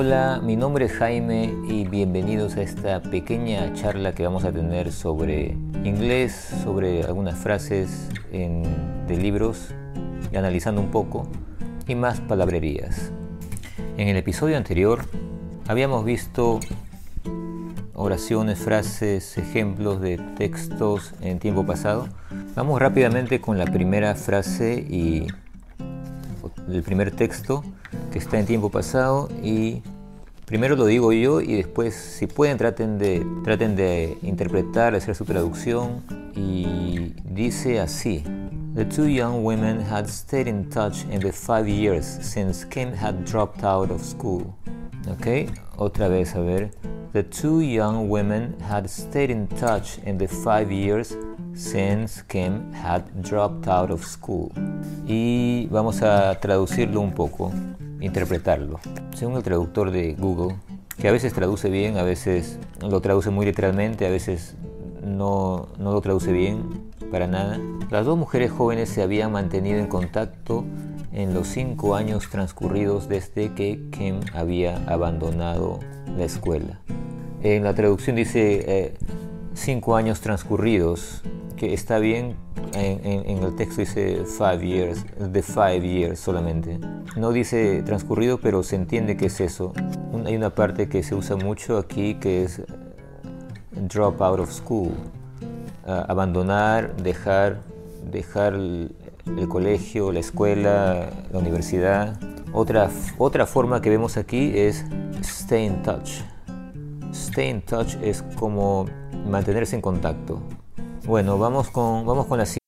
Hola, mi nombre es Jaime y bienvenidos a esta pequeña charla que vamos a tener sobre inglés, sobre algunas frases en- de libros y analizando un poco y más palabrerías. En el episodio anterior habíamos visto oraciones, frases, ejemplos de textos en tiempo pasado. Vamos rápidamente con la primera frase y el primer texto está en tiempo pasado y primero lo digo yo y después si pueden traten de traten de interpretar, hacer su traducción y dice así The two young women had stayed in touch in the five years since Kim had dropped out of school. Ok, otra vez a ver. The two young women had stayed in touch in the five years since Kim had dropped out of school. Y vamos a traducirlo un poco, interpretarlo. Según el traductor de Google, que a veces traduce bien, a veces lo traduce muy literalmente, a veces no, no lo traduce bien para nada. Las dos mujeres jóvenes se habían mantenido en contacto en los cinco años transcurridos desde que Kim había abandonado la escuela. En la traducción dice eh, cinco años transcurridos, que está bien, en, en- en el texto dice five years, de five years solamente. No dice transcurrido, pero se entiende que es eso. Un- hay una parte que se usa mucho aquí que es eh, drop out of school, Ah, abandonar, dejar, dejar el, el colegio, la escuela, la universidad. Otra, otra forma que vemos aquí es stay in touch. Stay in touch es como mantenerse en contacto. Bueno, vamos con, vamos con la siguiente.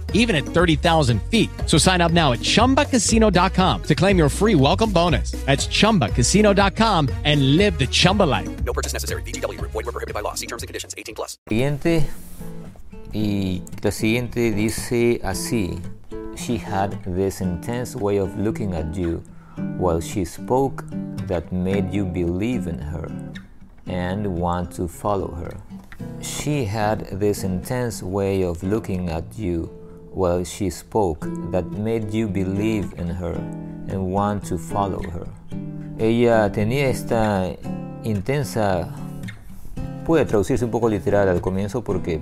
even at 30,000 feet. So sign up now at ChumbaCasino.com to claim your free welcome bonus. That's ChumbaCasino.com and live the Chumba life. No purchase necessary. VGW. Void were prohibited by law. See terms and conditions. 18 plus. Siguiente. Y la siguiente dice así. She had this intense way of looking at you while she spoke that made you believe in her and want to follow her. She had this intense way of looking at you while she spoke that made you believe in her and want to follow her. Ella tenía esta intensa, puede traducirse un poco literal al comienzo porque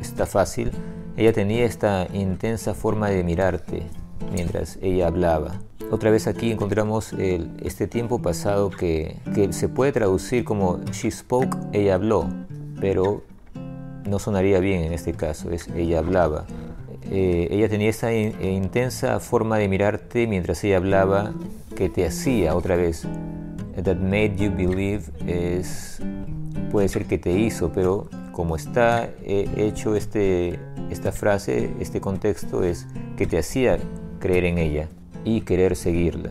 está fácil. Ella tenía esta intensa forma de mirarte mientras ella hablaba. Otra vez aquí encontramos este tiempo pasado que, que se puede traducir como she spoke, ella habló, pero no sonaría bien en este caso, es ella hablaba. Eh, ella tenía esa eh, intensa forma de mirarte mientras ella hablaba que te hacía otra vez. That made you believe es, puede ser que te hizo, pero como está eh, hecho este, esta frase, este contexto es que te hacía creer en ella y querer seguirla.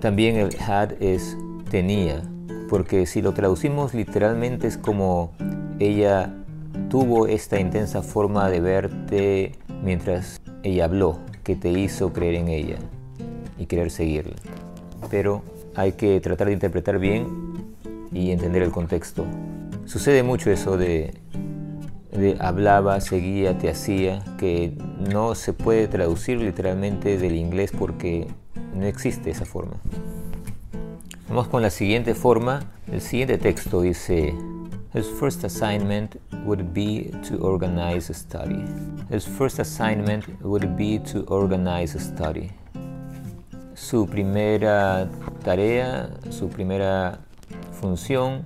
También el had es tenía, porque si lo traducimos literalmente es como ella tuvo esta intensa forma de verte mientras ella habló, que te hizo creer en ella y querer seguirla. Pero hay que tratar de interpretar bien y entender el contexto. Sucede mucho eso de, de hablaba, seguía, te hacía, que no se puede traducir literalmente del inglés porque no existe esa forma. Vamos con la siguiente forma. El siguiente texto dice, His first assignment would be to organize a study. His first assignment would be to organize a study. Su primera tarea, su primera función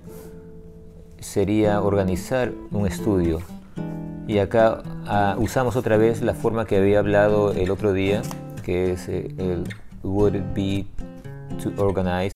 sería organizar un estudio. Y acá ah, usamos otra vez la forma que había hablado el otro día, que es eh, el would be to organize.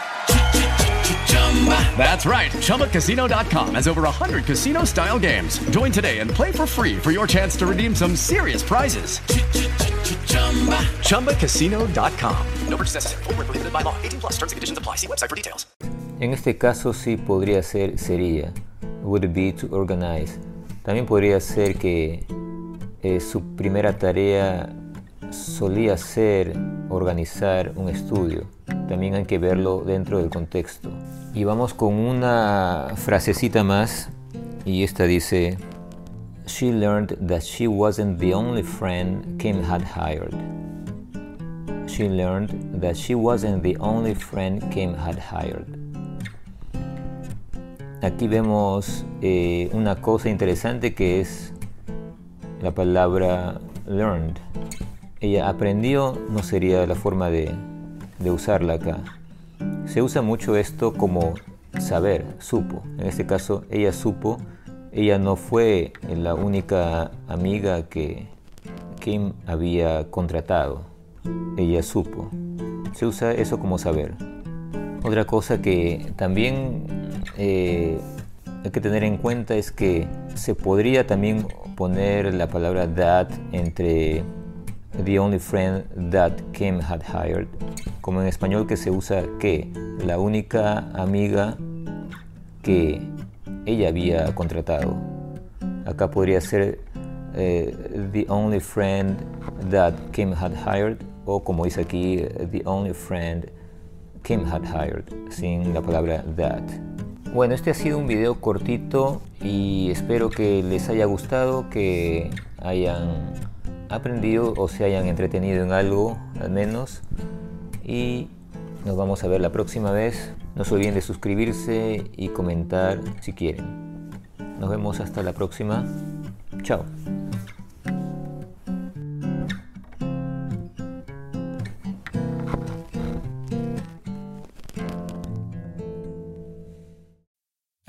That's right. ChumbaCasino.com has over 100 casino style games. Join today and play for free for your chance to redeem some serious prizes. ChumbaCasino.com. No purchase necessary. Void where prohibited by law. 18 plus terms and conditions apply. See website for details. En este caso sí podría ser sería. Would be to organize. También podría ser que eh, su primera tarea solía ser organizar un estudio. También hay que verlo dentro del contexto. Y vamos con una frasecita más. Y esta dice, She learned that she wasn't the only friend Kim had hired. She learned that she wasn't the only friend Kim had hired. Aquí vemos eh, una cosa interesante que es la palabra learned. Ella aprendió, no sería la forma de, de usarla acá. Se usa mucho esto como saber, supo. En este caso, ella supo, ella no fue la única amiga que Kim había contratado. Ella supo. Se usa eso como saber. Otra cosa que también eh, hay que tener en cuenta es que se podría también poner la palabra that entre the only friend that Kim had hired, como en español que se usa que, la única amiga que ella había contratado. Acá podría ser eh, the only friend that Kim had hired o como dice aquí, the only friend Kim had hired, sin la palabra that. Bueno, este ha sido un video cortito y espero que les haya gustado, que hayan aprendido o se hayan entretenido en algo al menos. Y nos vamos a ver la próxima vez. No se olviden de suscribirse y comentar si quieren. Nos vemos hasta la próxima. Chao.